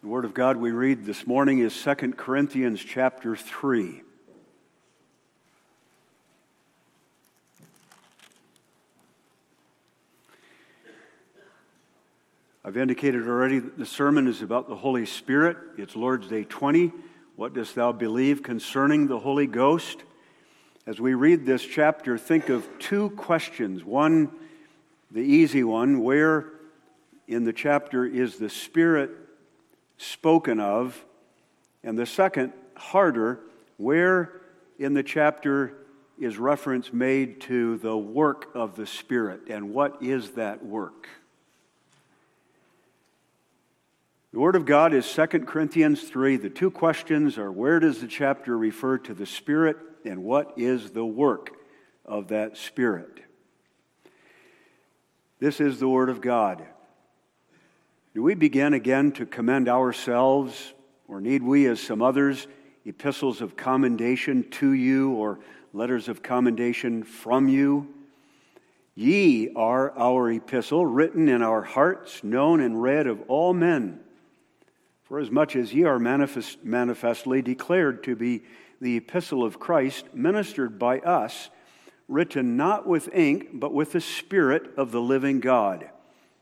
The Word of God we read this morning is 2 Corinthians chapter 3. I've indicated already that the sermon is about the Holy Spirit. It's Lord's Day 20. What dost thou believe concerning the Holy Ghost? As we read this chapter, think of two questions. One, the easy one, where in the chapter is the Spirit spoken of. And the second, harder, where in the chapter is reference made to the work of the Spirit and what is that work? The Word of God is 2 Corinthians 3. The two questions are where does the chapter refer to the Spirit and what is the work of that Spirit? This is the Word of God. Do we begin again to commend ourselves, or need we, as some others, epistles of commendation to you or letters of commendation from you? Ye are our epistle, written in our hearts, known and read of all men. For as much as ye are manifest, manifestly declared to be the epistle of Christ, ministered by us, written not with ink, but with the Spirit of the living God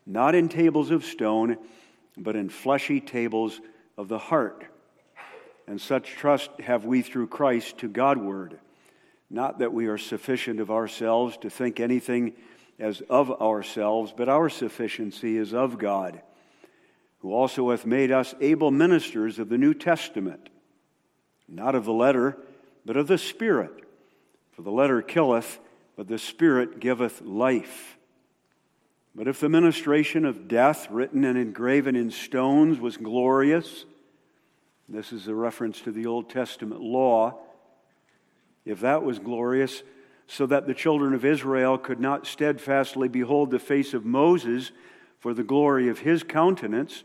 not in tables of stone, but in fleshy tables of the heart. And such trust have we through Christ to Godward. Not that we are sufficient of ourselves to think anything as of ourselves, but our sufficiency is of God, who also hath made us able ministers of the New Testament, not of the letter, but of the Spirit. For the letter killeth, but the Spirit giveth life. But if the ministration of death, written and engraven in stones, was glorious, this is a reference to the Old Testament law, if that was glorious, so that the children of Israel could not steadfastly behold the face of Moses for the glory of his countenance,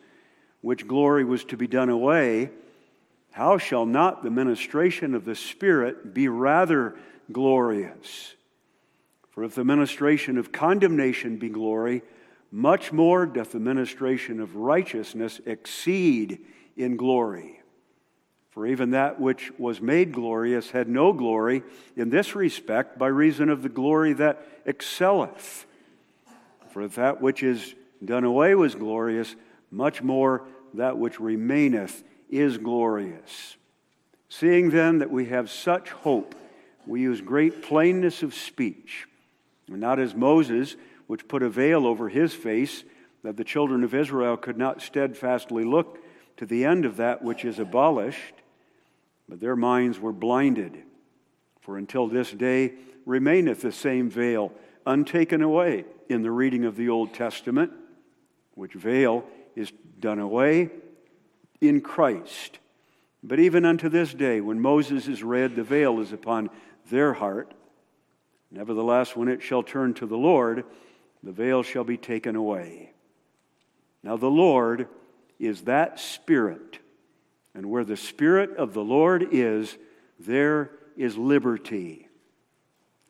which glory was to be done away, how shall not the ministration of the Spirit be rather glorious? For if the ministration of condemnation be glory, much more doth the ministration of righteousness exceed in glory. For even that which was made glorious had no glory in this respect by reason of the glory that excelleth. For if that which is done away was glorious, much more that which remaineth is glorious. Seeing then that we have such hope, we use great plainness of speech and not as Moses, which put a veil over his face, that the children of Israel could not steadfastly look to the end of that which is abolished, but their minds were blinded. For until this day remaineth the same veil untaken away in the reading of the Old Testament, which veil is done away in Christ. But even unto this day, when Moses is read, the veil is upon their heart. Nevertheless, when it shall turn to the Lord, the veil shall be taken away. Now, the Lord is that Spirit, and where the Spirit of the Lord is, there is liberty.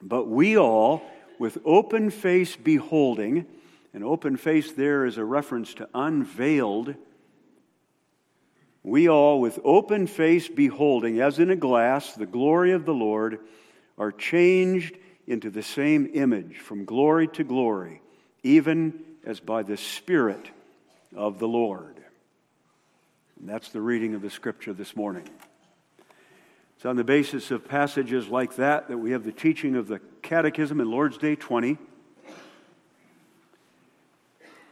But we all, with open face beholding, an open face there is a reference to unveiled. We all, with open face beholding, as in a glass, the glory of the Lord, are changed into the same image from glory to glory, even as by the Spirit of the Lord. And that's the reading of the scripture this morning. It's on the basis of passages like that that we have the teaching of the Catechism in Lord's Day 20.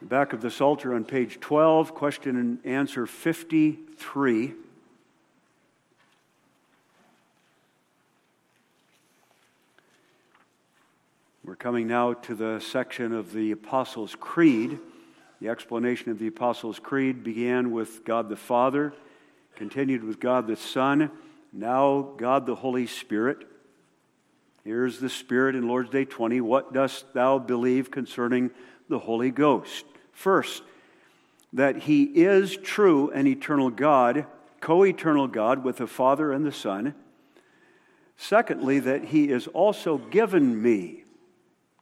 The back of the Psalter on page 12, question and answer 53. We're coming now to the section of the Apostles' Creed. The explanation of the Apostles' Creed began with God the Father, continued with God the Son, now God the Holy Spirit. Here's the Spirit in Lord's Day 20. What dost thou believe concerning the Holy Ghost? First, that he is true and eternal God, co eternal God with the Father and the Son. Secondly, that he is also given me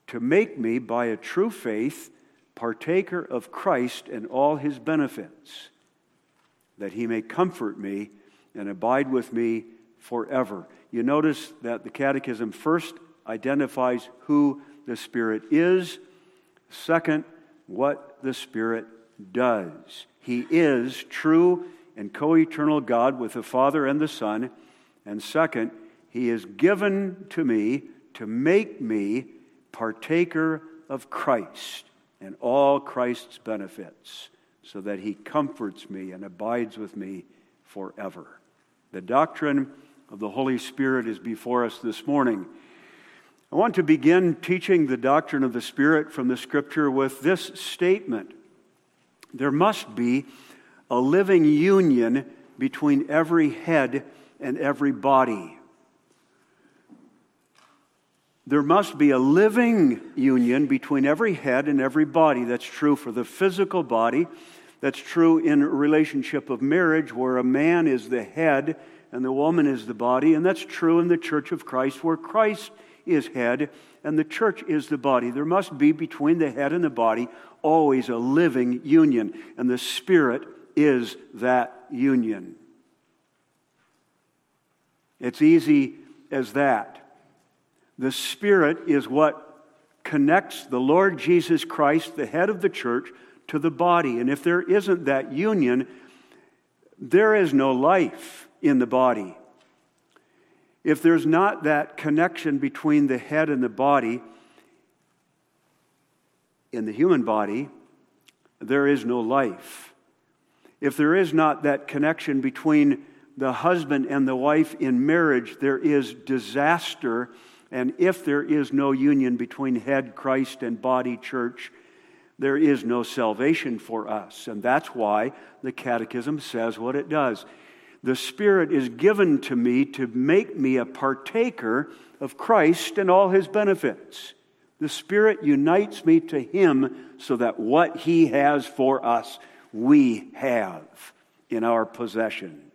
to make me, by a true faith, partaker of Christ and all his benefits. that he may comfort me and abide with me forever. You notice that the Catechism first identifies who the Spirit is, second, what the Spirit does. He is true and co eternal God with the Father and the Son. And second, He is given to me to make me partaker of Christ and all Christ's benefits, so that He comforts me and abides with me forever. The doctrine of the Holy Spirit is before us this morning. I want to begin teaching the doctrine of the Spirit from the Scripture with this statement There must be a living union between every head and every body. There must be a living union between every head and every body. That's true for the physical body. That's true in relationship of marriage, where a man is the head and the woman is the body. And that's true in the church of Christ, where Christ is head and the church is the body. There must be between the head and the body always a living union, and the Spirit is that union. It's easy as that. The Spirit is what connects the Lord Jesus Christ, the head of the church, to the body. And if there isn't that union, there is no life in the body. If there's not that connection between the head and the body, in the human body, there is no life. If there is not that connection between the husband and the wife in marriage, there is disaster. And if there is no union between head Christ and body church, there is no salvation for us. And that's why the Catechism says what it does. The Spirit is given to me to make me a partaker of Christ and all his benefits. The Spirit unites me to him so that what he has for us, we have in our possession.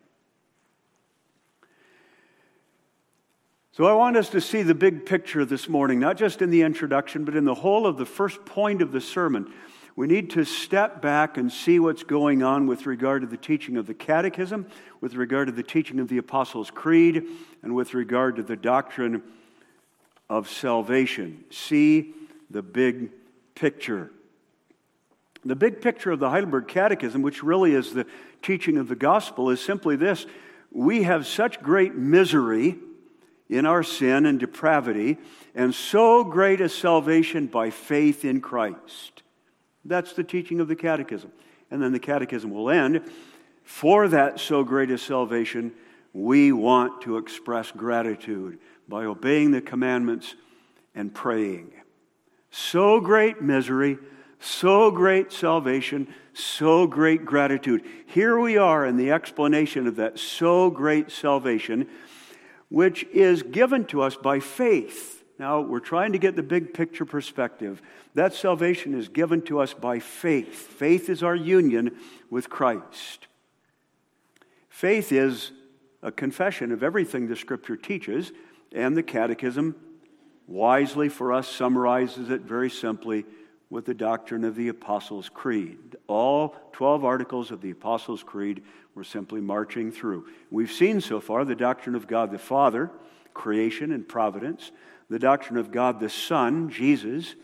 So, I want us to see the big picture this morning, not just in the introduction, but in the whole of the first point of the sermon we need to step back and see what's going on with regard to the teaching of the Catechism, with regard to the teaching of the Apostles' Creed, and with regard to the doctrine of salvation. See the big picture. The big picture of the Heidelberg Catechism, which really is the teaching of the gospel, is simply this We have such great misery in our sin and depravity, and so great a salvation by faith in Christ. That's the teaching of the Catechism. And then the Catechism will end. For that so great a salvation, we want to express gratitude by obeying the commandments and praying. So great misery, so great salvation, so great gratitude. Here we are in the explanation of that so great salvation, which is given to us by faith. Now, we're trying to get the big picture perspective. That salvation is given to us by faith. Faith is our union with Christ. Faith is a confession of everything the Scripture teaches, and the Catechism wisely for us summarizes it very simply with the doctrine of the Apostles' Creed. All 12 articles of the Apostles' Creed we're simply marching through. We've seen so far the doctrine of God the Father, creation and providence, the doctrine of God the Son, Jesus,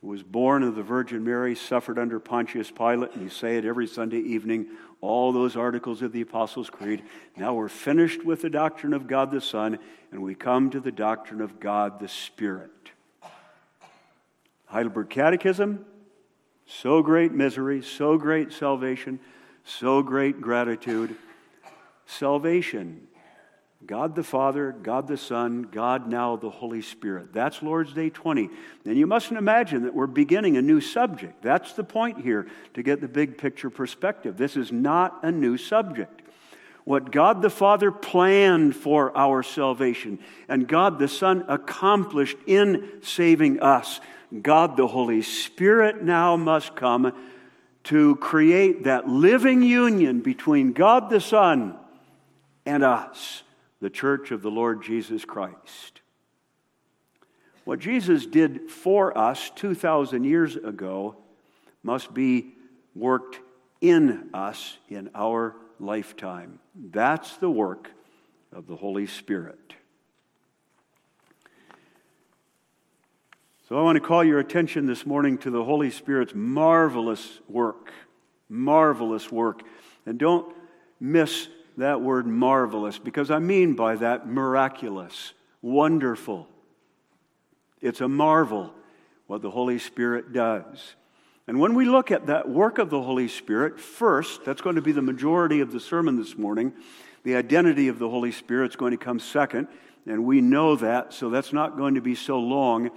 who was born of the Virgin Mary, suffered under Pontius Pilate, and you say it every Sunday evening, all those articles of the Apostles' Creed. Now we're finished with the doctrine of God the Son, and we come to the doctrine of God the Spirit. Heidelberg Catechism, so great misery, so great salvation, so great gratitude. Salvation God the Father, God the Son, God now the Holy Spirit. That's Lord's Day 20. And you mustn't imagine that we're beginning a new subject. That's the point here to get the big picture perspective. This is not a new subject. What God the Father planned for our salvation and God the Son accomplished in saving us, God the Holy Spirit now must come to create that living union between God the Son and us the church of the Lord Jesus Christ. What Jesus did for us 2,000 years ago must be worked in us in our lifetime. That's the work of the Holy Spirit. So I want to call your attention this morning to the Holy Spirit's marvelous work. Marvelous work. And don't miss that word marvelous because I mean by that miraculous, wonderful. It's a marvel what the Holy Spirit does. And when we look at that work of the Holy Spirit, first, that's going to be the majority of the sermon this morning. The identity of the Holy Spirit is going to come second, and we know that, so that's not going to be so long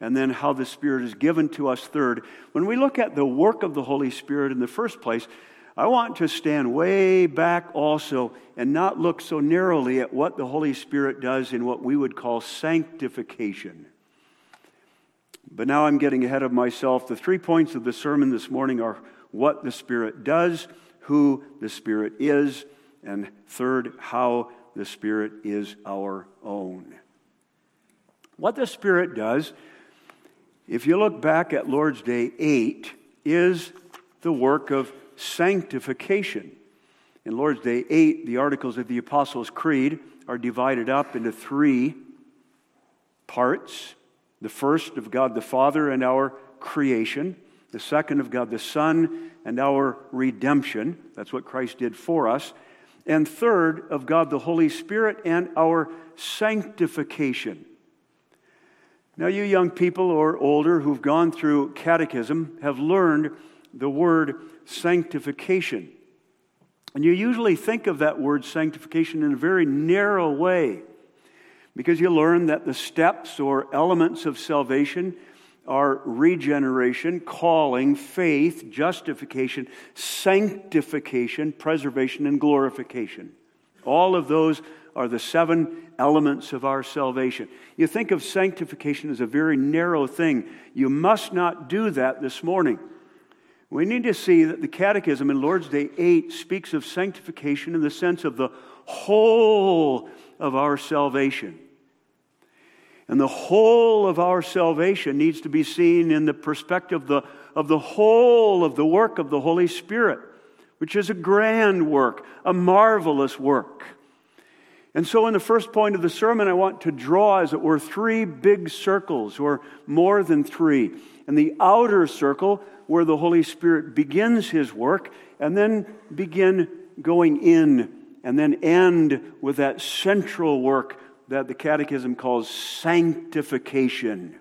and then how the Spirit is given to us third. When we look at the work of the Holy Spirit in the first place, I want to stand way back also and not look so narrowly at what the Holy Spirit does in what we would call sanctification. But now I'm getting ahead of myself. The three points of the sermon this morning are what the Spirit does, who the Spirit is, and third, how the Spirit is our own. What the Spirit does if you look back at Lord's Day 8, is the work of sanctification. In Lord's Day 8, the articles of the Apostles' Creed are divided up into three parts the first of God the Father and our creation, the second of God the Son and our redemption. That's what Christ did for us. And third, of God the Holy Spirit and our sanctification. Now, you young people or older who've gone through catechism have learned the word sanctification. And you usually think of that word sanctification in a very narrow way because you learn that the steps or elements of salvation are regeneration, calling, faith, justification, sanctification, preservation, and glorification. All of those are the seven elements of our salvation. You think of sanctification as a very narrow thing. You must not do that this morning. We need to see that the Catechism in Lord's Day 8 speaks of sanctification in the sense of the whole of our salvation. And the whole of our salvation needs to be seen in the perspective of the, of the whole of the work of the Holy Spirit, which is a grand work, a marvelous work. And so, in the first point of the sermon, I want to draw, as it were, three big circles, or more than three. And the outer circle, where the Holy Spirit begins his work, and then begin going in, and then end with that central work that the Catechism calls sanctification.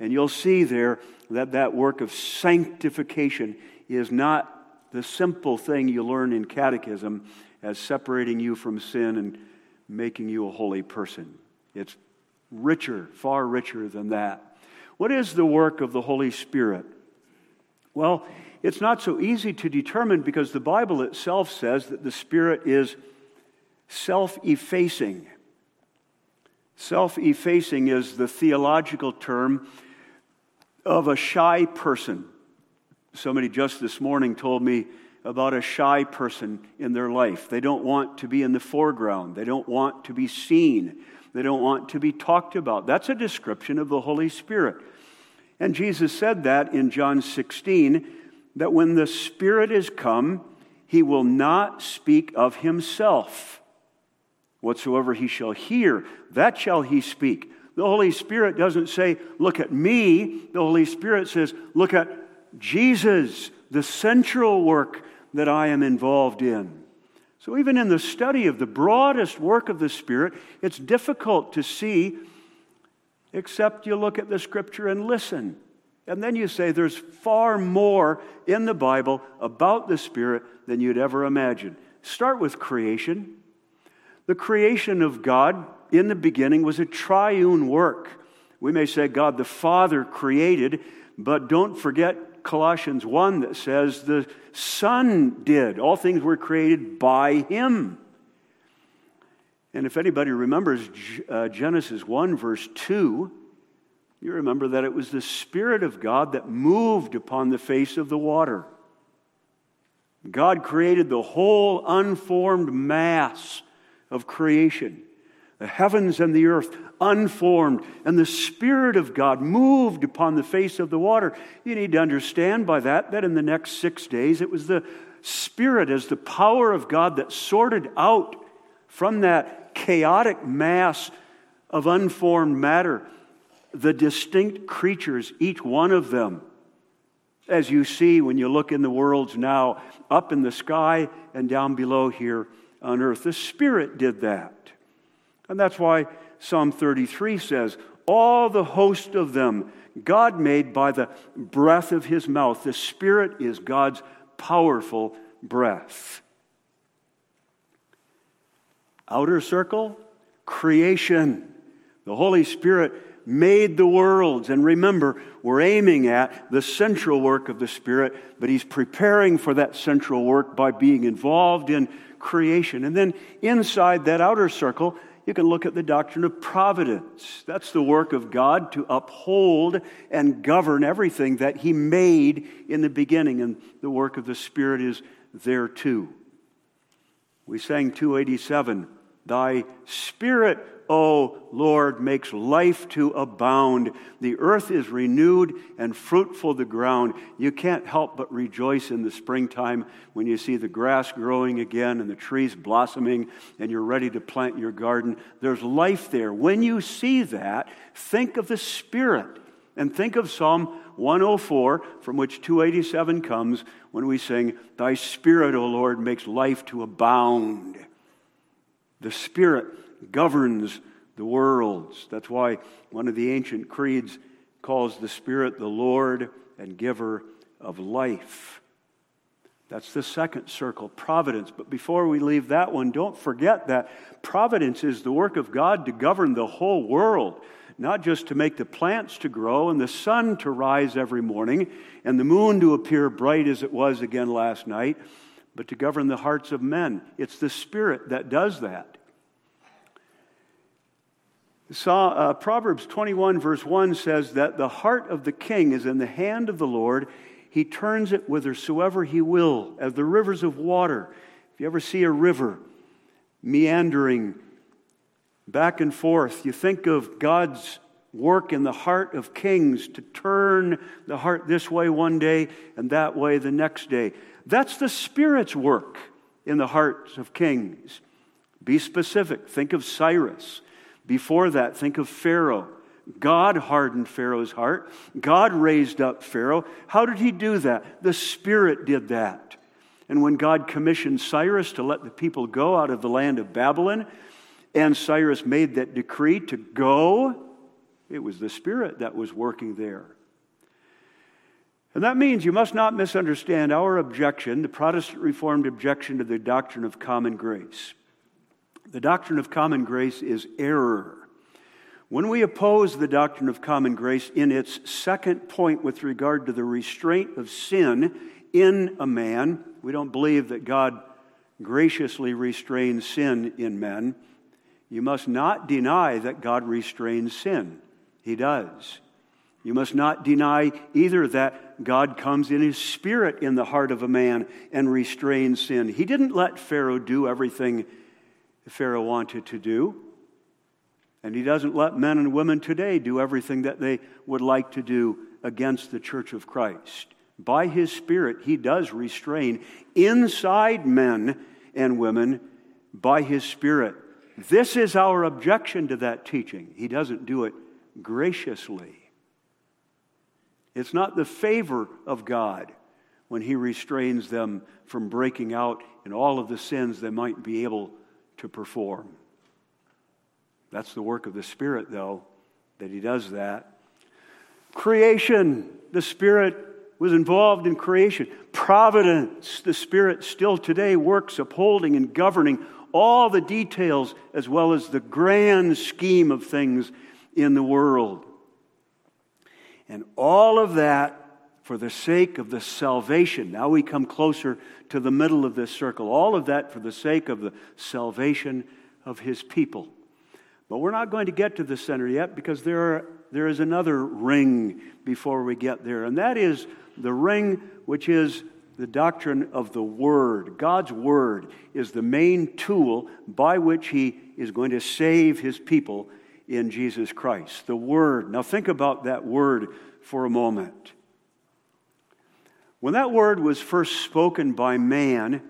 And you'll see there that that work of sanctification is not the simple thing you learn in Catechism as separating you from sin and making you a holy person. It's richer, far richer than that. What is the work of the Holy Spirit? Well, it's not so easy to determine because the Bible itself says that the Spirit is self effacing. Self effacing is the theological term of a shy person. Somebody just this morning told me about a shy person in their life. They don't want to be in the foreground, they don't want to be seen, they don't want to be talked about. That's a description of the Holy Spirit. And Jesus said that in John 16 that when the Spirit is come, he will not speak of himself. Whatsoever he shall hear, that shall he speak. The Holy Spirit doesn't say, Look at me. The Holy Spirit says, Look at Jesus, the central work that I am involved in. So, even in the study of the broadest work of the Spirit, it's difficult to see except you look at the scripture and listen. And then you say there's far more in the Bible about the Spirit than you'd ever imagine. Start with creation. The creation of God in the beginning was a triune work. We may say God the Father created, but don't forget Colossians 1 that says the Son did. All things were created by Him. And if anybody remembers uh, Genesis 1, verse 2, you remember that it was the Spirit of God that moved upon the face of the water. God created the whole unformed mass of creation the heavens and the earth unformed, and the Spirit of God moved upon the face of the water. You need to understand by that that in the next six days it was the Spirit as the power of God that sorted out from that chaotic mass of unformed matter the distinct creatures, each one of them, as you see when you look in the worlds now, up in the sky and down below here on earth. The Spirit did that. And that's why Psalm 33 says, All the host of them God made by the breath of his mouth. The Spirit is God's powerful breath. Outer circle, creation. The Holy Spirit made the worlds. And remember, we're aiming at the central work of the Spirit, but He's preparing for that central work by being involved in creation. And then inside that outer circle, you can look at the doctrine of providence. That's the work of God to uphold and govern everything that He made in the beginning, and the work of the Spirit is there too. We sang 287 Thy Spirit O Lord, makes life to abound. The earth is renewed and fruitful the ground. You can't help but rejoice in the springtime when you see the grass growing again and the trees blossoming and you're ready to plant your garden. There's life there. When you see that, think of the Spirit and think of Psalm 104, from which 287 comes, when we sing, Thy Spirit, O Lord, makes life to abound. The Spirit governs the worlds. That's why one of the ancient creeds calls the Spirit the Lord and giver of life. That's the second circle, providence. But before we leave that one, don't forget that providence is the work of God to govern the whole world, not just to make the plants to grow and the sun to rise every morning and the moon to appear bright as it was again last night, but to govern the hearts of men. It's the Spirit that does that. Saw, uh, Proverbs 21, verse 1 says that the heart of the king is in the hand of the Lord. He turns it whithersoever he will, as the rivers of water. If you ever see a river meandering back and forth, you think of God's work in the heart of kings to turn the heart this way one day and that way the next day. That's the Spirit's work in the hearts of kings. Be specific. Think of Cyrus. Before that, think of Pharaoh. God hardened Pharaoh's heart. God raised up Pharaoh. How did he do that? The Spirit did that. And when God commissioned Cyrus to let the people go out of the land of Babylon, and Cyrus made that decree to go, it was the Spirit that was working there. And that means you must not misunderstand our objection, the Protestant Reformed objection to the doctrine of common grace. The doctrine of common grace is error. When we oppose the doctrine of common grace in its second point with regard to the restraint of sin in a man, we don't believe that God graciously restrains sin in men. You must not deny that God restrains sin. He does. You must not deny either that God comes in His Spirit in the heart of a man and restrains sin. He didn't let Pharaoh do everything Pharaoh wanted to do. And he doesn't let men and women today do everything that they would like to do against the church of Christ. By his Spirit, he does restrain inside men and women by his Spirit. This is our objection to that teaching. He doesn't do it graciously. It's not the favor of God when he restrains them from breaking out in all of the sins they might be able to perform. That's the work of the Spirit, though, that He does that. Creation, the Spirit was involved in creation. Providence, the Spirit still today works upholding and governing all the details as well as the grand scheme of things in the world. And all of that for the sake of the salvation. Now we come closer to the middle of this circle. All of that for the sake of the salvation of his people. But we're not going to get to the center yet because there, are, there is another ring before we get there, and that is the ring which is the doctrine of the Word. God's Word is the main tool by which He is going to save His people in Jesus Christ. The Word. Now think about that Word for a moment. When that word was first spoken by man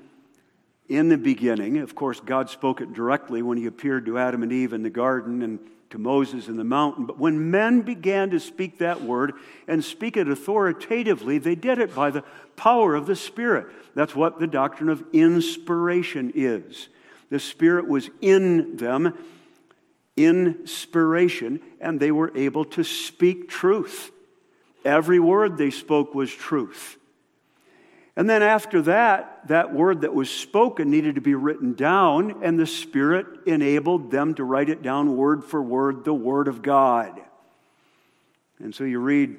in the beginning, of course, God spoke it directly when he appeared to Adam and Eve in the garden and to Moses in the mountain. But when men began to speak that word and speak it authoritatively, they did it by the power of the Spirit. That's what the doctrine of inspiration is. The Spirit was in them, inspiration, and they were able to speak truth. Every word they spoke was truth. And then after that, that word that was spoken needed to be written down, and the Spirit enabled them to write it down word for word, the Word of God. And so you read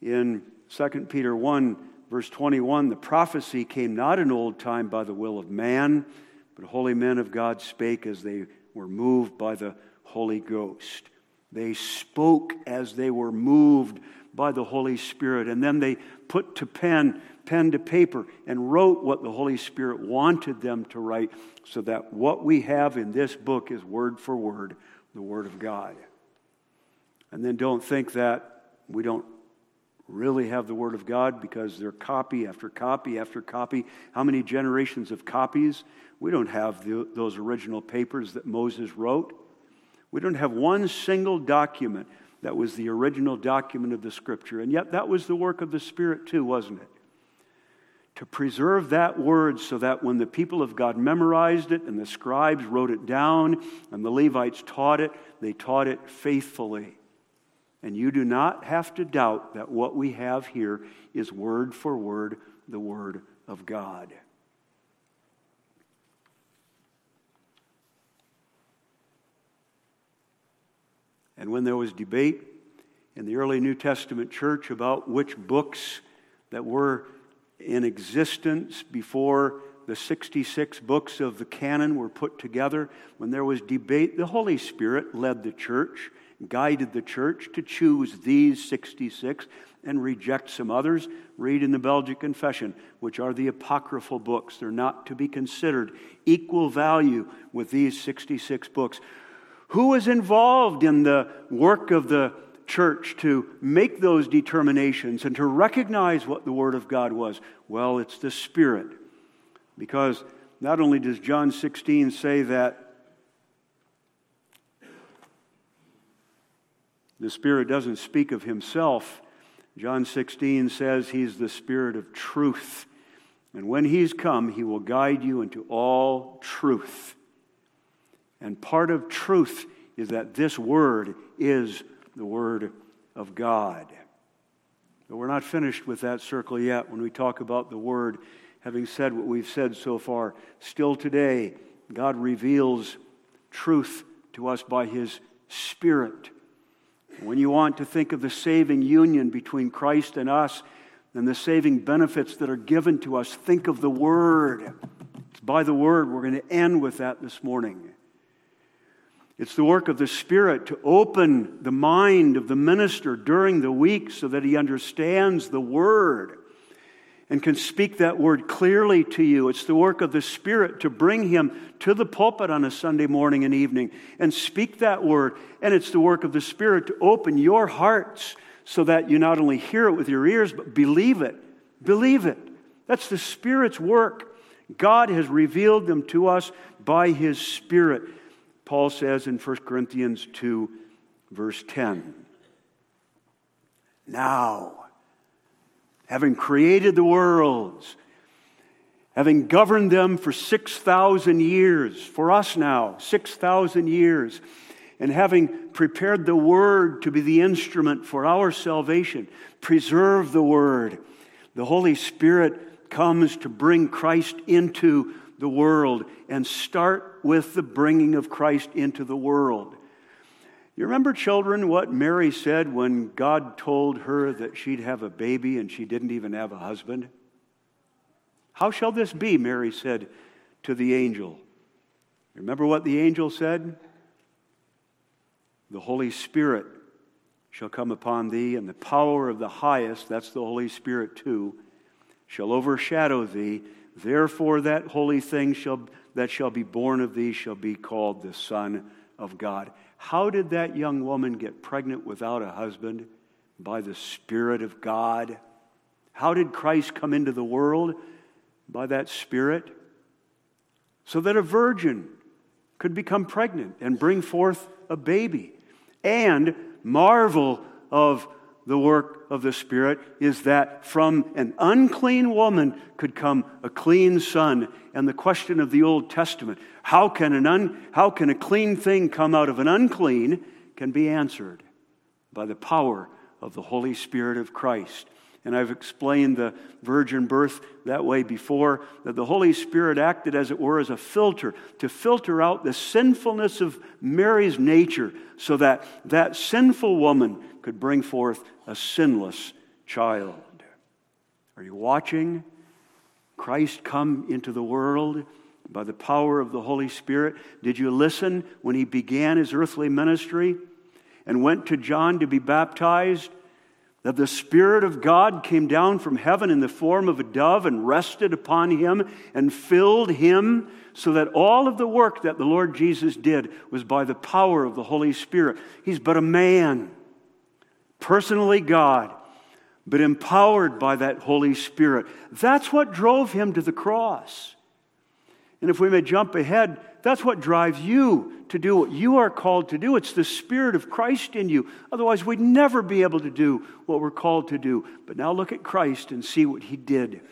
in 2 Peter 1, verse 21 the prophecy came not in old time by the will of man, but holy men of God spake as they were moved by the Holy Ghost. They spoke as they were moved by the Holy Spirit, and then they put to pen pen to paper and wrote what the Holy Spirit wanted them to write so that what we have in this book is word for word the Word of God. And then don't think that we don't really have the Word of God because they're copy after copy after copy. How many generations of copies? We don't have the, those original papers that Moses wrote. We don't have one single document that was the original document of the Scripture. And yet, that was the work of the Spirit, too, wasn't it? to preserve that word so that when the people of God memorized it and the scribes wrote it down and the Levites taught it, they taught it faithfully. And you do not have to doubt that what we have here is word for word the Word of God. And when there was debate in the early New Testament church about which books that were in existence before the 66 books of the canon were put together. When there was debate, the Holy Spirit led the church, guided the church to choose these 66 and reject some others. Read in the Belgic Confession, which are the apocryphal books. They're not to be considered equal value with these 66 books. Who was involved in the work of the church to make those determinations and to recognize what the Word of God was? Well, it's the Spirit. Because not only does John 16 say that the Spirit doesn't speak of himself, John 16 says he's the Spirit of truth. And when he's come, he will guide you into all truth. And part of truth is that this word is the Word of God. But we're not finished with that circle yet when we talk about the Word. Having said what we've said so far, still today, God reveals truth to us by His Spirit. When you want to think of the saving union between Christ and us and the saving benefits that are given to us, think of the Word. It's by the Word. We're going to end with that this morning. It's the work of the Spirit to open the mind of the minister during the week so that he understands the Word and can speak that Word clearly to you. It's the work of the Spirit to bring him to the pulpit on a Sunday morning and evening and speak that Word. And it's the work of the Spirit to open your hearts so that you not only hear it with your ears, but believe it. Believe it. That's the Spirit's work. God has revealed them to us by His Spirit. Paul says in 1 Corinthians 2, verse 10. Now, having created the worlds, having governed them for 6,000 years, for us now, 6,000 years, and having prepared the Word to be the instrument for our salvation, preserve the Word. The Holy Spirit comes to bring Christ into the world and start with the bringing of Christ into the world. You remember, children, what Mary said when God told her that she'd have a baby and she didn't even have a husband? How shall this be? Mary said to the angel. Remember what the angel said? The Holy Spirit shall come upon thee, and the power of the highest, that's the Holy Spirit too, shall overshadow thee. Therefore, that holy thing shall, that shall be born of thee shall be called the Son of God. How did that young woman get pregnant without a husband? By the Spirit of God. How did Christ come into the world? By that Spirit. So that a virgin could become pregnant and bring forth a baby. And marvel of the work of the Spirit is that from an unclean woman could come a clean son. And the question of the Old Testament, how can, an un, how can a clean thing come out of an unclean, can be answered by the power of the Holy Spirit of Christ. And I've explained the virgin birth that way before, that the Holy Spirit acted, as it were, as a filter to filter out the sinfulness of Mary's nature so that that sinful woman could bring forth a sinless child. Are you watching Christ come into the world by the power of the Holy Spirit? Did you listen when he began his earthly ministry and went to John to be baptized? That the Spirit of God came down from heaven in the form of a dove and rested upon him and filled him, so that all of the work that the Lord Jesus did was by the power of the Holy Spirit. He's but a man personally God, but empowered by that Holy Spirit. That's what drove him to the cross. And if we may jump ahead, that's what drives you to do what you are called to do. It's the Spirit of Christ in you. Otherwise, we'd never be able to do what we're called to do. But now look at Christ and see what he did.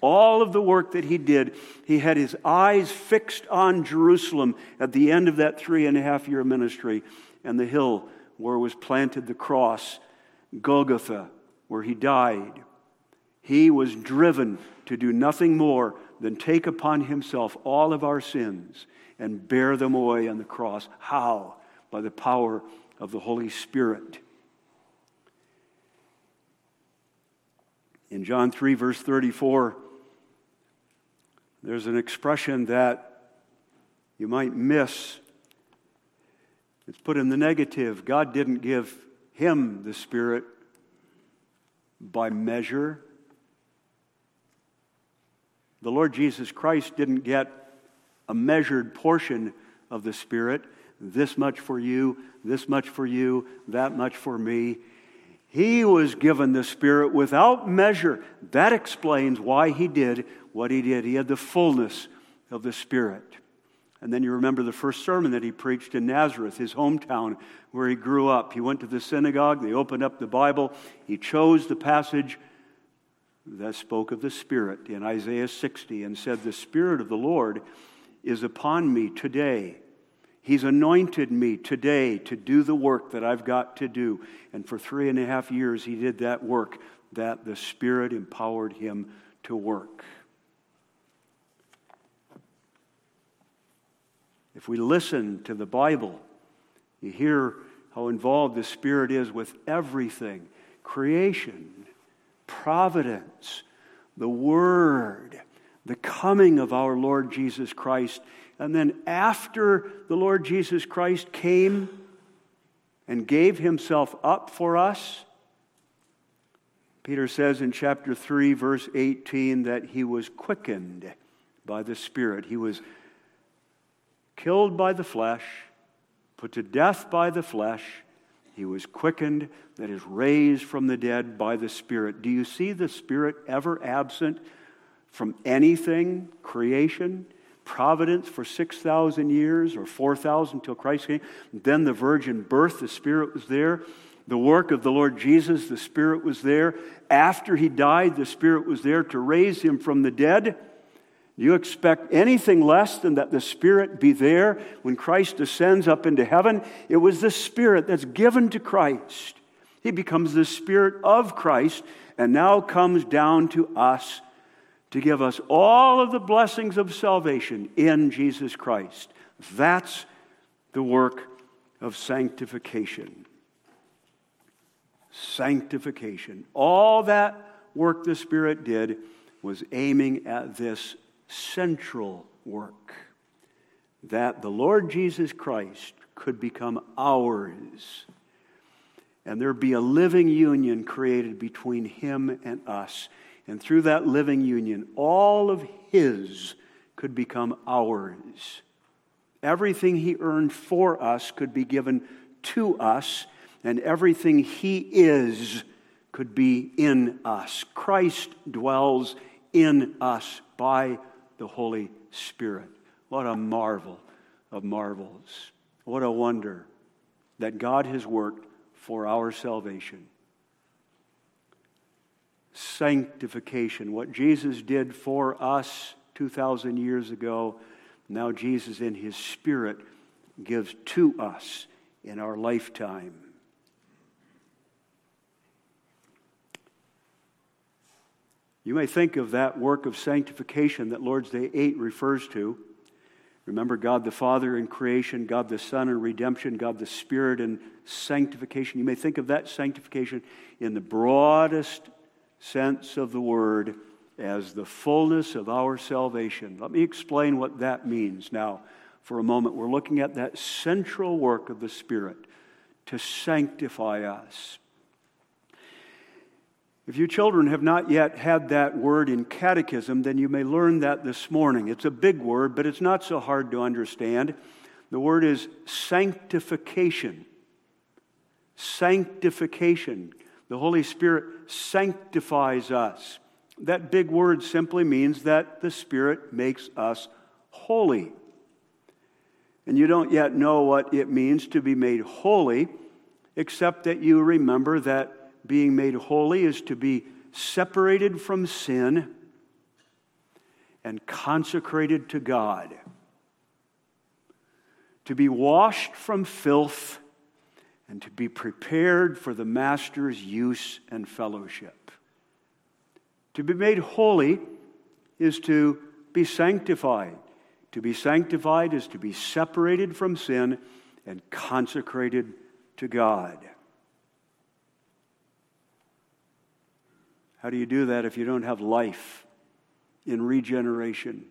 All of the work that he did, he had his eyes fixed on Jerusalem at the end of that three and a half year ministry and the hill where was planted the cross Golgotha, where he died, he was driven to do nothing more than take upon himself all of our sins and bear them away on the cross. How? By the power of the Holy Spirit. In John 3, verse 34, there's an expression that you might miss. It's put in the negative. God didn't give him the Spirit by measure. The Lord Jesus Christ didn't get a measured portion of the Spirit this much for you, this much for you, that much for me. He was given the Spirit without measure. That explains why he did what he did. He had the fullness of the Spirit. And then you remember the first sermon that he preached in Nazareth, his hometown where he grew up. He went to the synagogue, they opened up the Bible, he chose the passage that spoke of the Spirit in Isaiah 60 and said, The Spirit of the Lord is upon me today. He's anointed me today to do the work that I've got to do. And for three and a half years, he did that work that the Spirit empowered him to work. If we listen to the Bible, you hear how involved the Spirit is with everything creation, providence, the Word, the coming of our Lord Jesus Christ. And then after the Lord Jesus Christ came and gave himself up for us, Peter says in chapter 3, verse 18, that he was quickened by the Spirit. He was killed by the flesh, put to death by the flesh. He was quickened, that is, raised from the dead by the Spirit. Do you see the Spirit ever absent from anything, creation? Providence for 6,000 years or 4,000 until Christ came. Then the virgin birth, the Spirit was there. The work of the Lord Jesus, the Spirit was there. After he died, the Spirit was there to raise him from the dead you expect anything less than that the Spirit be there when Christ descends up into heaven? It was the Spirit that's given to Christ. He becomes the Spirit of Christ and now comes down to us to give us all of the blessings of salvation in Jesus Christ. That's the work of sanctification. Sanctification. All that work the Spirit did was aiming at this central work that the Lord Jesus Christ could become ours and there be a living union created between him and us. And through that living union, all of his could become ours. Everything he earned for us could be given to us, and everything he is could be in us. Christ dwells in us by the Holy Spirit. What a marvel of marvels. What a wonder that God has worked for our salvation. Sanctification, what Jesus did for us 2,000 years ago, now Jesus in His Spirit gives to us in our lifetime. You may think of that work of sanctification that Lord's Day 8 refers to. Remember God the Father in creation, God the Son in redemption, God the Spirit in sanctification. You may think of that sanctification in the broadest sense of the word as the fullness of our salvation. Let me explain what that means now for a moment. We're looking at that central work of the Spirit to sanctify us. If you children have not yet had that word in catechism, then you may learn that this morning. It's a big word, but it's not so hard to understand. The word is sanctification. Sanctification. The Holy Spirit sanctifies us. That big word simply means that the Spirit makes us holy. And you don't yet know what it means to be made holy, except that you remember that being made holy is to be separated from sin and consecrated to God, to be washed from filth and to be prepared for the Master's use and fellowship. To be made holy is to be sanctified. To be sanctified is to be separated from sin and consecrated to God. How do you do that if you don't have life in regeneration?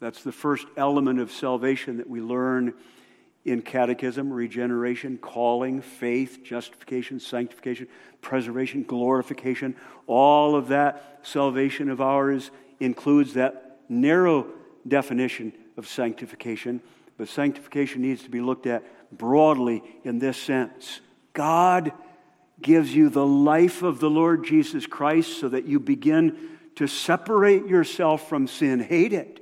That's the first element of salvation that we learn in catechism regeneration, calling, faith, justification, sanctification, preservation, glorification. All of that salvation of ours includes that narrow definition of sanctification. But sanctification needs to be looked at broadly in this sense God gives you the life of the Lord Jesus Christ so that you begin to separate yourself from sin, hate it.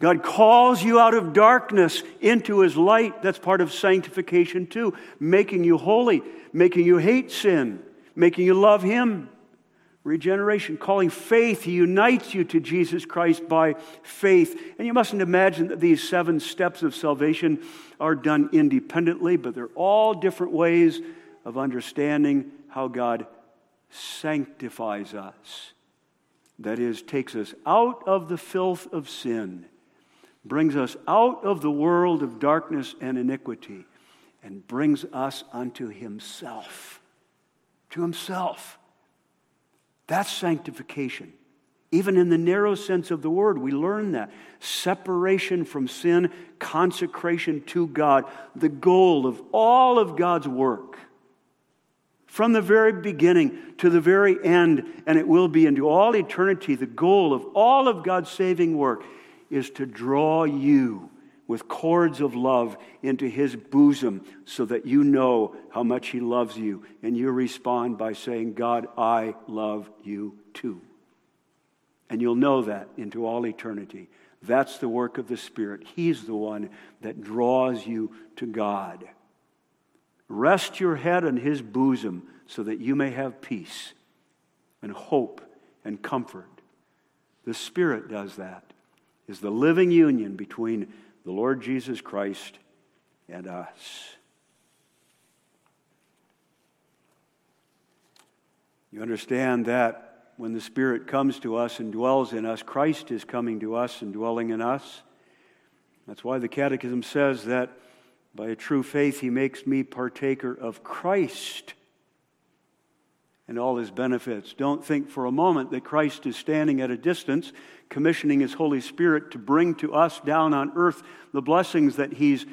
God calls you out of darkness into his light. That's part of sanctification, too. Making you holy, making you hate sin, making you love him. Regeneration, calling faith, he unites you to Jesus Christ by faith. And you mustn't imagine that these seven steps of salvation are done independently, but they're all different ways of understanding how God sanctifies us. That is, takes us out of the filth of sin, brings us out of the world of darkness and iniquity, and brings us unto Himself. To Himself. That's sanctification. Even in the narrow sense of the word, we learn that. Separation from sin, consecration to God, the goal of all of God's work from the very beginning to the very end, and it will be into all eternity. The goal of all of God's saving work is to draw you with cords of love into his bosom so that you know how much he loves you. And you respond by saying, God, I love you too. And you'll know that into all eternity. That's the work of the Spirit. He's the one that draws you to God. Rest your head on his bosom so that you may have peace and hope and comfort. The Spirit does that, is the living union between the Lord Jesus Christ and us. You understand that when the Spirit comes to us and dwells in us, Christ is coming to us and dwelling in us. That's why the Catechism says that by a true faith, he makes me partaker of Christ and all his benefits. Don't think for a moment that Christ is standing at a distance, commissioning his Holy Spirit to bring to us down on earth the blessings that he's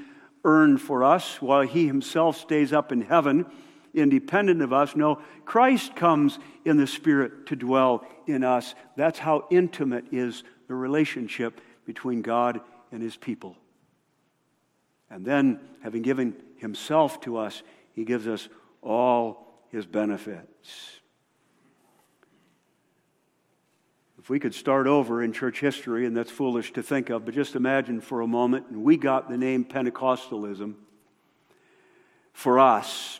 earned for us while he himself stays up in heaven, independent of us. No, Christ comes in the Spirit to dwell in us. That's how intimate is the relationship between God and his people. And then, having given himself to us, he gives us all his benefits. If we could start over in church history, and that's foolish to think of, but just imagine for a moment, and we got the name Pentecostalism for us,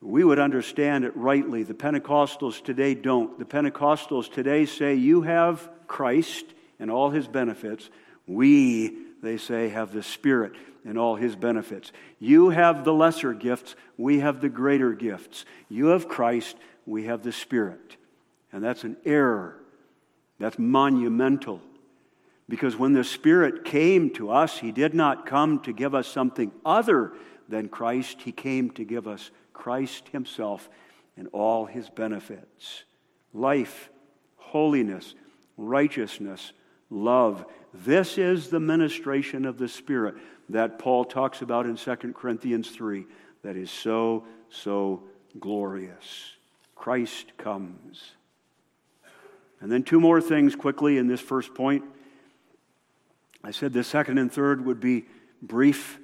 we would understand it rightly. The Pentecostals today don't. The Pentecostals today say, You have Christ and all his benefits. We, they say, have the Spirit and all his benefits. You have the lesser gifts. We have the greater gifts. You have Christ. We have the Spirit. And that's an error. That's monumental. Because when the Spirit came to us, He did not come to give us something other than Christ. He came to give us Christ Himself and all His benefits life, holiness, righteousness, love. This is the ministration of the Spirit that Paul talks about in 2 Corinthians 3 that is so, so glorious. Christ comes. And then two more things quickly in this first point. I said the second and third would be brief.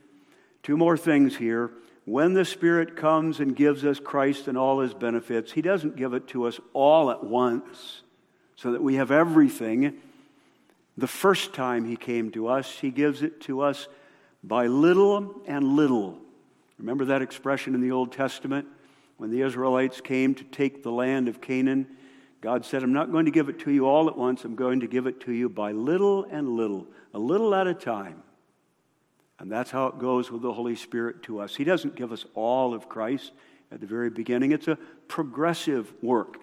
Two more things here. When the Spirit comes and gives us Christ and all his benefits, he doesn't give it to us all at once so that we have everything. The first time he came to us, he gives it to us by little and little. Remember that expression in the Old Testament? When the Israelites came to take the land of Canaan, God said, I'm not going to give it to you all at once. I'm going to give it to you by little and little, a little at a time. And that's how it goes with the Holy Spirit to us. He doesn't give us all of Christ at the very beginning, it's a progressive work.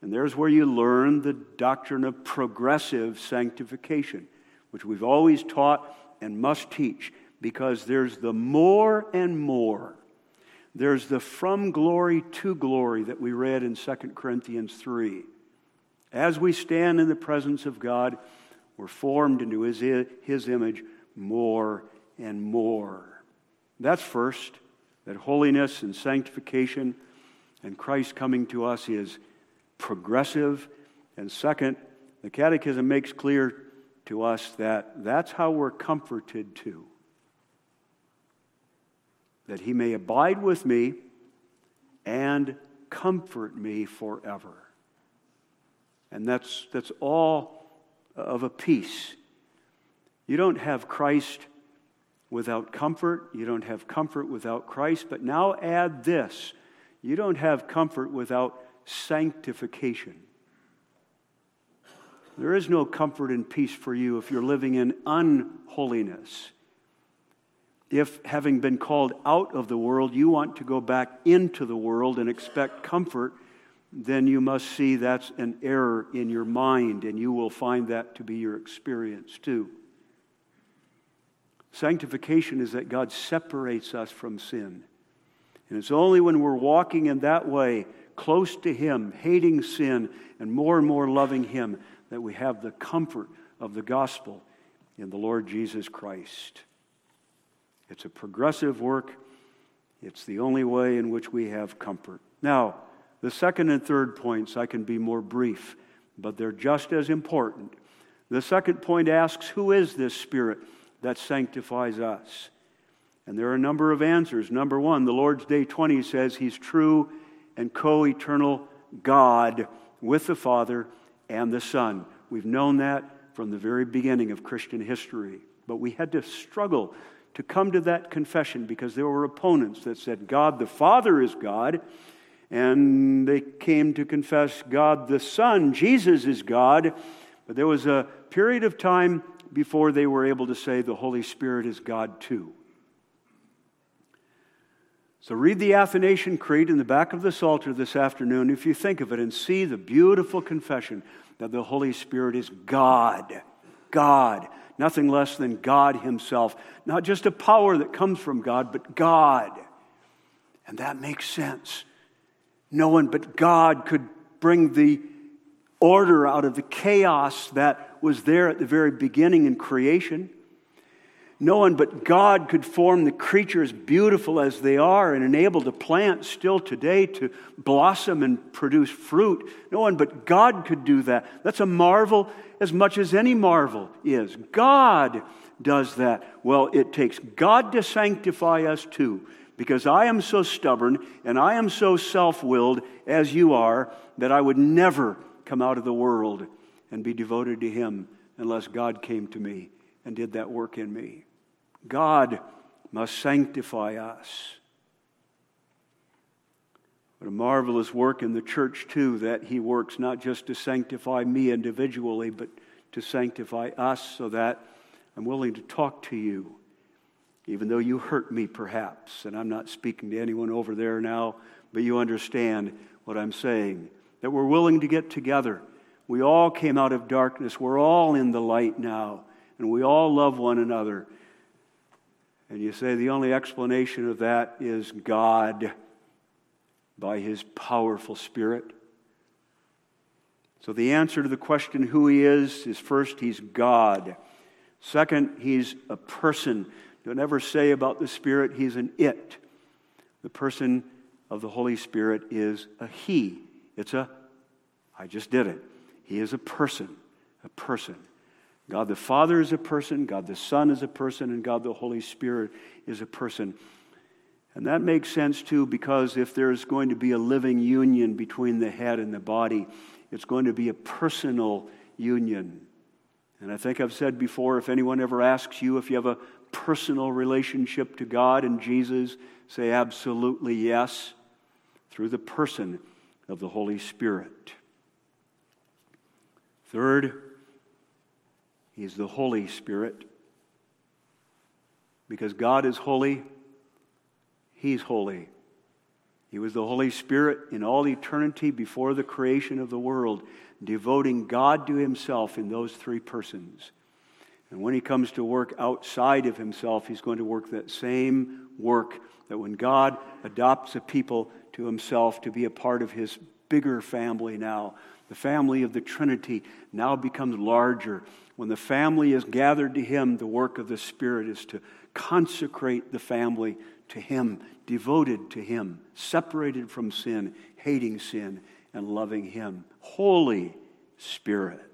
And there's where you learn the doctrine of progressive sanctification, which we've always taught and must teach, because there's the more and more. There's the from glory to glory that we read in 2 Corinthians 3. As we stand in the presence of God, we're formed into his, his image more and more. That's first, that holiness and sanctification and Christ coming to us is progressive. And second, the Catechism makes clear to us that that's how we're comforted too that he may abide with me and comfort me forever. And that's, that's all of a piece. You don't have Christ without comfort. You don't have comfort without Christ. But now add this you don't have comfort without sanctification. There is no comfort and peace for you if you're living in unholiness if, having been called out of the world, you want to go back into the world and expect comfort, then you must see that's an error in your mind, and you will find that to be your experience too. Sanctification is that God separates us from sin. And it's only when we're walking in that way, close to Him, hating sin, and more and more loving Him, that we have the comfort of the gospel in the Lord Jesus Christ. It's a progressive work. It's the only way in which we have comfort. Now, the second and third points, I can be more brief, but they're just as important. The second point asks Who is this Spirit that sanctifies us? And there are a number of answers. Number one, the Lord's Day 20 says He's true and co eternal God with the Father and the Son. We've known that from the very beginning of Christian history, but we had to struggle to come to that confession because there were opponents that said God the Father is God, and they came to confess God the Son, Jesus is God. But there was a period of time before they were able to say the Holy Spirit is God too. So read the Athanasian Creed in the back of the Psalter this afternoon if you think of it and see the beautiful confession that the Holy Spirit is God. God nothing less than God Himself. Not just a power that comes from God, but God. And that makes sense. No one but God could bring the order out of the chaos that was there at the very beginning in creation. No one but God could form the creatures beautiful as they are and enable the plants still today to blossom and produce fruit. No one but God could do that. That's a marvel as much as any marvel is. God does that. Well, it takes God to sanctify us too, because I am so stubborn and I am so self willed as you are that I would never come out of the world and be devoted to Him unless God came to me and did that work in me. God must sanctify us. What a marvelous work in the church, too, that He works not just to sanctify me individually, but to sanctify us so that I'm willing to talk to you even though you hurt me perhaps. And I'm not speaking to anyone over there now, but you understand what I'm saying. That we're willing to get together. We all came out of darkness. We're all in the light now. And we all love one another. And you say the only explanation of that is God by his powerful spirit. So the answer to the question who he is is first, he's God. Second, he's a person. Don't ever say about the Spirit, He's an it. The person of the Holy Spirit is a He. It's a, I just did it. He is a person, a person. God the Father is a person, God the Son is a person, and God the Holy Spirit is a person. And that makes sense too because if there's going to be a living union between the head and the body, it's going to be a personal union. And I think I've said before if anyone ever asks you if you have a personal relationship to God and Jesus? Say absolutely yes, through the person of the Holy Spirit. Third, He's the Holy Spirit. Because God is holy, He's holy. He was the Holy Spirit in all eternity before the creation of the world, devoting God to Himself in those three persons. And when he comes to work outside of himself, he's going to work that same work that when God adopts a people to himself to be a part of his bigger family now, the family of the Trinity now becomes larger. When the family is gathered to him, the work of the Spirit is to consecrate the family to him, devoted to him, separated from sin, hating sin, and loving him. Holy Spirit.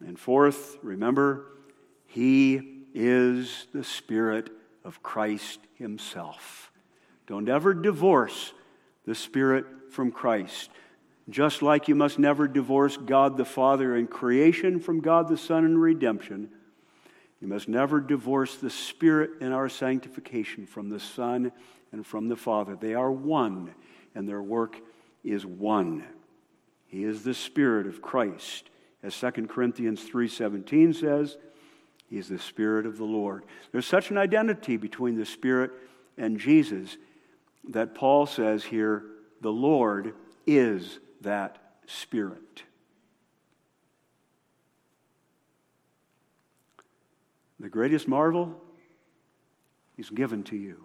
And fourth, remember, He is the Spirit of Christ Himself. Don't ever divorce the Spirit from Christ. Just like you must never divorce God the Father in creation from God the Son in redemption, you must never divorce the Spirit in our sanctification from the Son and from the Father. They are one, and their work is one. He is the Spirit of Christ as 2 Corinthians 3:17 says, he is the spirit of the Lord. There's such an identity between the spirit and Jesus that Paul says here, the Lord is that spirit. The greatest marvel, is given to you.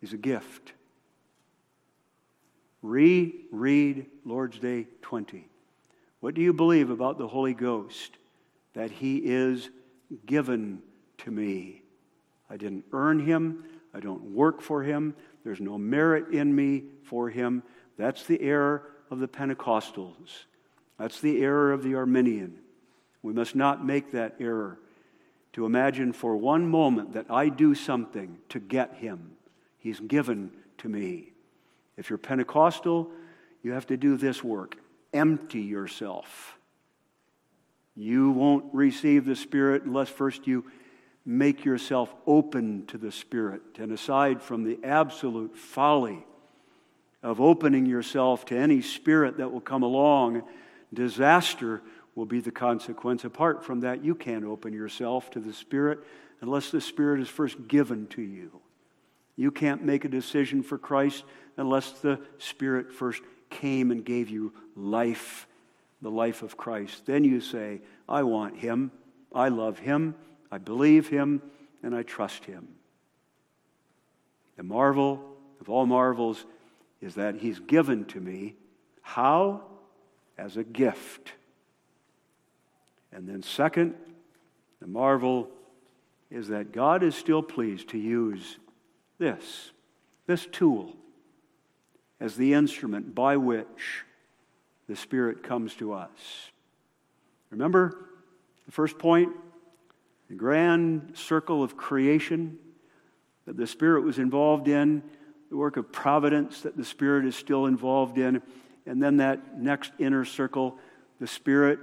is a gift. Reread Lord's Day 20. What do you believe about the Holy Ghost? That He is given to me. I didn't earn Him, I don't work for Him, there's no merit in me for Him. That's the error of the Pentecostals. That's the error of the Arminian. We must not make that error to imagine for one moment that I do something to get Him. He's given to me. If you're Pentecostal, you have to do this work empty yourself. You won't receive the Spirit unless first you make yourself open to the Spirit. And aside from the absolute folly of opening yourself to any spirit that will come along, disaster will be the consequence. Apart from that, you can't open yourself to the Spirit unless the Spirit is first given to you. You can't make a decision for Christ unless the Spirit first came and gave you life, the life of Christ. Then you say, I want him, I love him, I believe him, and I trust him. The marvel of all marvels is that he's given to me. How? As a gift. And then, second, the marvel is that God is still pleased to use this, this tool, as the instrument by which the Spirit comes to us. Remember the first point? The grand circle of creation. that the Spirit was involved in, the work of providence that the Spirit is still involved in, and then that next inner circle, the Spirit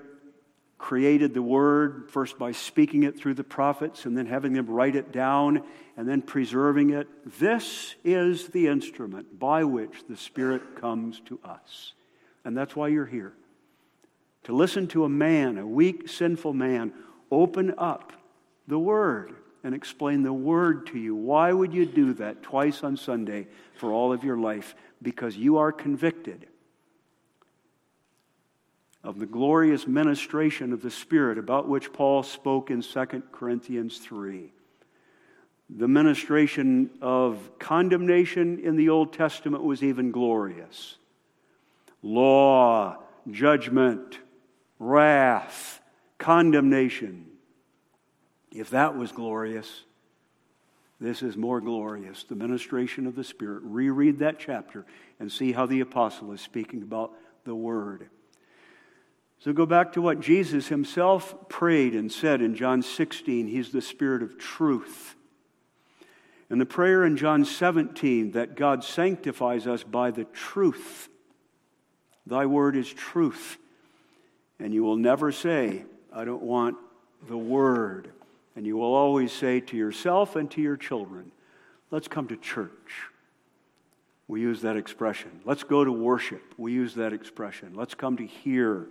created the Word, first by speaking it through the prophets and then having them write it down and then preserving it. This is the instrument by which the Spirit comes to us. And that's why you're here. To listen to a man, a weak, sinful man, open up the Word and explain the Word to you. Why would you do that twice on Sunday for all of your life? Because you are convicted of the glorious ministration of the Spirit about which Paul spoke in 2 Corinthians 3. The ministration of condemnation in the Old Testament was even glorious. Law, judgment, wrath, condemnation. If that was glorious, this is more glorious. The ministration of the Spirit. Reread that chapter and see how the apostle is speaking about the Word. So go back to what Jesus himself prayed and said in John 16. He's the Spirit of truth. And the prayer in John 17 that God sanctifies us by the truth. Thy word is truth. And you will never say, I don't want the word. And you will always say to yourself and to your children, let's come to church. We use that expression. Let's go to worship. We use that expression. Let's come to hear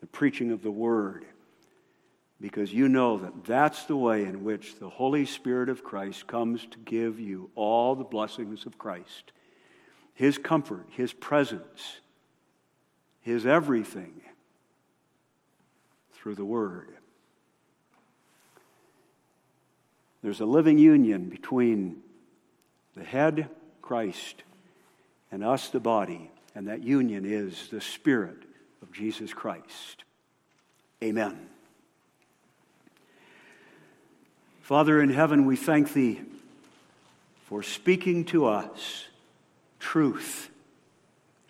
the preaching of the word because you know that that's the way in which the Holy Spirit of Christ comes to give you all the blessings of Christ His comfort, His presence, His everything through the Word. There's a living union between the head, Christ, and us, the body, and that union is the Spirit of Jesus Christ. Amen. Father in heaven, we thank Thee for speaking to us truth.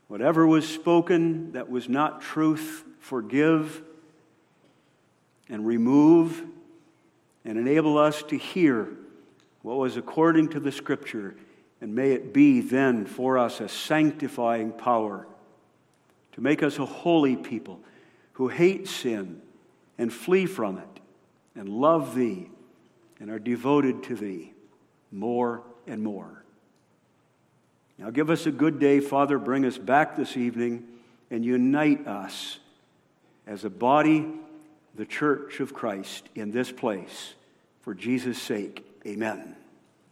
Whatever was spoken that was not truth, forgive and remove and enable us to hear what was according to the Scripture, and may it be then for us a sanctifying power to make us a holy people who hate sin and flee from it and love Thee and are devoted to Thee more and more. Now give us a good day, Father. Bring us back this evening and unite us as a body, the church of Christ, in this place. For Jesus' sake, amen.